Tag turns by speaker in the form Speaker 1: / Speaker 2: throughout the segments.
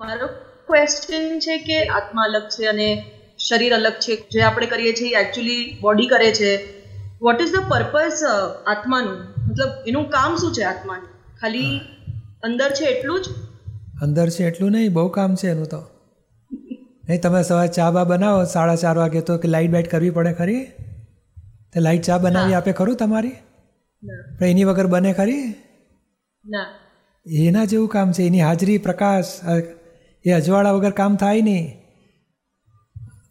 Speaker 1: મારો ક્વેશ્ચન છે કે આત્મા અલગ છે અને શરીર અલગ છે જે આપણે કરીએ છીએ એકચ્યુઅલી બોડી કરે છે. વોટ ઇઝ ધ પર્પઝ આત્માનું? મતલબ એનું કામ શું છે આત્માનું? ખાલી અંદર છે એટલું જ?
Speaker 2: અંદર છે એટલું નહીં બહુ કામ છે એનું તો. નહીં તમે સવારે ચા બા બનાવો સાડા ચાર વાગે તો કે લાઇટ બાઇટ કરવી પડે ખરી? તે લાઇટ ચા બનાવી આપે ખરું તમારી?
Speaker 1: ના.
Speaker 2: પણ એની વગર બને ખરી?
Speaker 1: ના.
Speaker 2: એના જેવું કામ છે એની હાજરી પ્રકાશ એ અજવાળા વગર કામ થાય નહીં.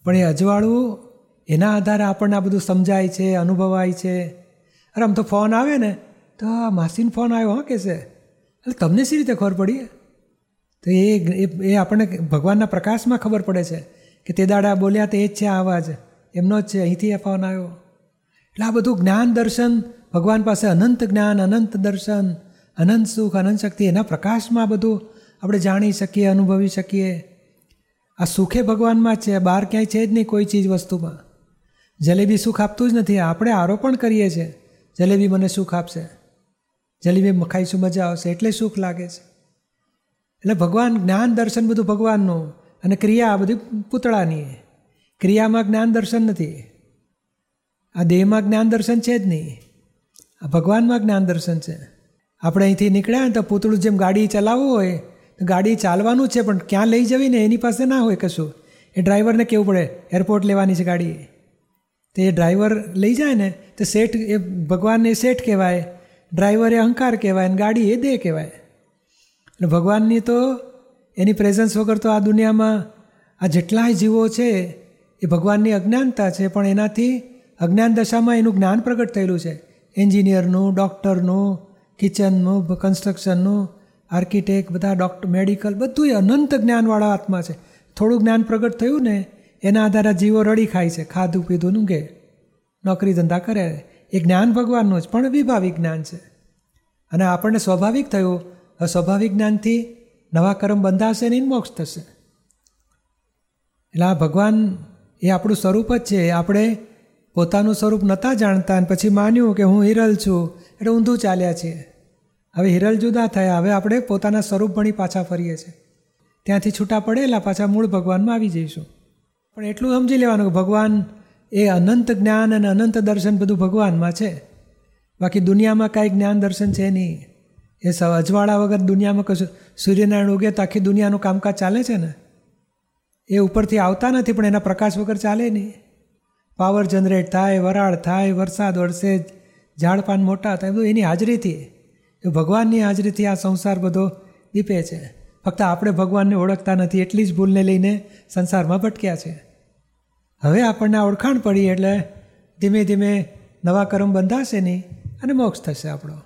Speaker 2: પણ એ અજવાળું એના આધારે આપણને આ બધું સમજાય છે, અનુભવાય છે. અરે આમ તો ફોન આવે ને, તો આ માસીનો ફોન આવ્યો, હા છે એટલે તમને સી રીતે ખબર પડી? તો એ એ- આપણને ભગવાનના પ્રકાશમાં ખબર પડે છે કે તે દાડા બોલ્યા તો એ જ છે આ અવાજ. એમનો જ છે, અહીંથી એ ફોન આવ્યો. એટલે આ બધું જ્ઞાન દર્શન, ભગવાન પાસે અનંત જ્ઞાન, અનંત દર્શન, અનંત સુખ, અનંત શક્તિ, એના પ્રકાશમાં બધું આપણે જાણી શકીએ, અનુભવી શકીએ. આ સુખે ભગવાનમાં છે બહાર ક્યાંય છે જ નહીં કોઈ ચીજ વસ્તુમાં. જલેબી સુખ આપતું જ નથી, આપણે આરોપણ કરીએ છીએ, જલેબી મને સુખ આપશે. જલેબી ખાઈશું, મજા આવશે, એટલે સુખ લાગે છે. એટલે ભગવાન, જ્ઞાન દર્શન બધું ભગવાનનું, અને ક્રિયા આ બધી પૂતળાની ક્રિયામાં જ્ઞાન દર્શન નથી. આ દેહમાં જ્ઞાન દર્શન છે જ નહીં. આ ભગવાનમાં જ્ઞાન દર્શન છે. આપણે અહીંથી નીકળ્યા તો પૂતળું જેમ ગાડી ચલાવવું હોય ગાડી ચાલવાનું છે, પણ ક્યાં લઈ જવી ને એની પાસે ના હોય કશું. એ ડ્રાઈવરને કેવું પડે? એરપોર્ટ લેવાની છે ગાડી. તો એ ડ્રાઈવર લઈ જાય ને, તો શેઠ એ ભગવાનને શેઠ કહેવાય, ડ્રાઈવર એ અહંકાર કહેવાય અને ગાડી એ દેહ કહેવાય. એટલે ભગવાનની તો એની પ્રેઝન્સ વગર તો આ દુનિયામાં આ જેટલાય જીવો છે, એ ભગવાનની અજ્ઞાનતા છે, પણ એનાથી અજ્ઞાન દશામાં એનું જ્ઞાન પ્રગટ થયેલું છે. એન્જિનિયરનું, ડૉક્ટરનું, કિચનનું કન્સ્ટ્રક્શનનું આર્કિટેક્ટ, બધા ડૉક્ટર, મેડિકલ બધું અનંત જ્ઞાનવાળા આત્મા છે. થોડું જ્ઞાન પ્રગટ થયું ને, એના આધારે જીવો રડી ખાય છે, ખાધું, પીધું ઊંઘે નોકરી ધંધા કરે, એ જ્ઞાન ભગવાનનું જ, પણ વિભાવિક જ્ઞાન છે. અને આપણને સ્વાભાવિક થયું સ્વાભાવિક જ્ઞાનથી નવા કર્મ બંધાશે ને મોક્ષ થશે. એટલે આ ભગવાન એ આપણું સ્વરૂપ જ છે આપણે પોતાનું સ્વરૂપ નહોતા જાણતા અને પછી માન્યું કે હું હિરલ છું, એટલે ઊંધું ચાલ્યા છીએ. હવે હિરલ જુદા થયા. હવે આપણે પોતાના સ્વરૂપ ભણી પાછા ફરીએ છીએ. ત્યાંથી છૂટા પડેલા પાછા મૂળ ભગવાનમાં આવી જઈશું. પણ એટલું સમજી લેવાનું કે ભગવાન એ અનંત જ્ઞાન અને અનંત દર્શન બધું ભગવાનમાં છે. બાકી દુનિયામાં કાંઈ જ્ઞાન દર્શન છે નહીં. એ સ અજવાળા વગર દુનિયામાં કશું સૂર્યનારાયણ ઉગે તો આખી દુનિયાનું કામકાજ ચાલે છે ને? એ ઉપરથી આવતા નથી પણ એના પ્રકાશ વગર ચાલે નહીં. પાવર જનરેટ થાય, વરાળ થાય, વરસાદ વરસે ઝાડ પાન મોટા થાય, બધું એની હાજરીથી. એ ભગવાનની હાજરીથી આ સંસાર બધો દીપે છે. ફક્ત આપણે ભગવાનને ઓળખતા નથી, એટલી જ ભૂલને લઈને સંસારમાં ભટક્યા છે. હવે આપણને ઓળખાણ પડી એટલે ધીમે ધીમે નવા કર્મ બંધાશે નહીં અને મોક્ષ થશે આપણો.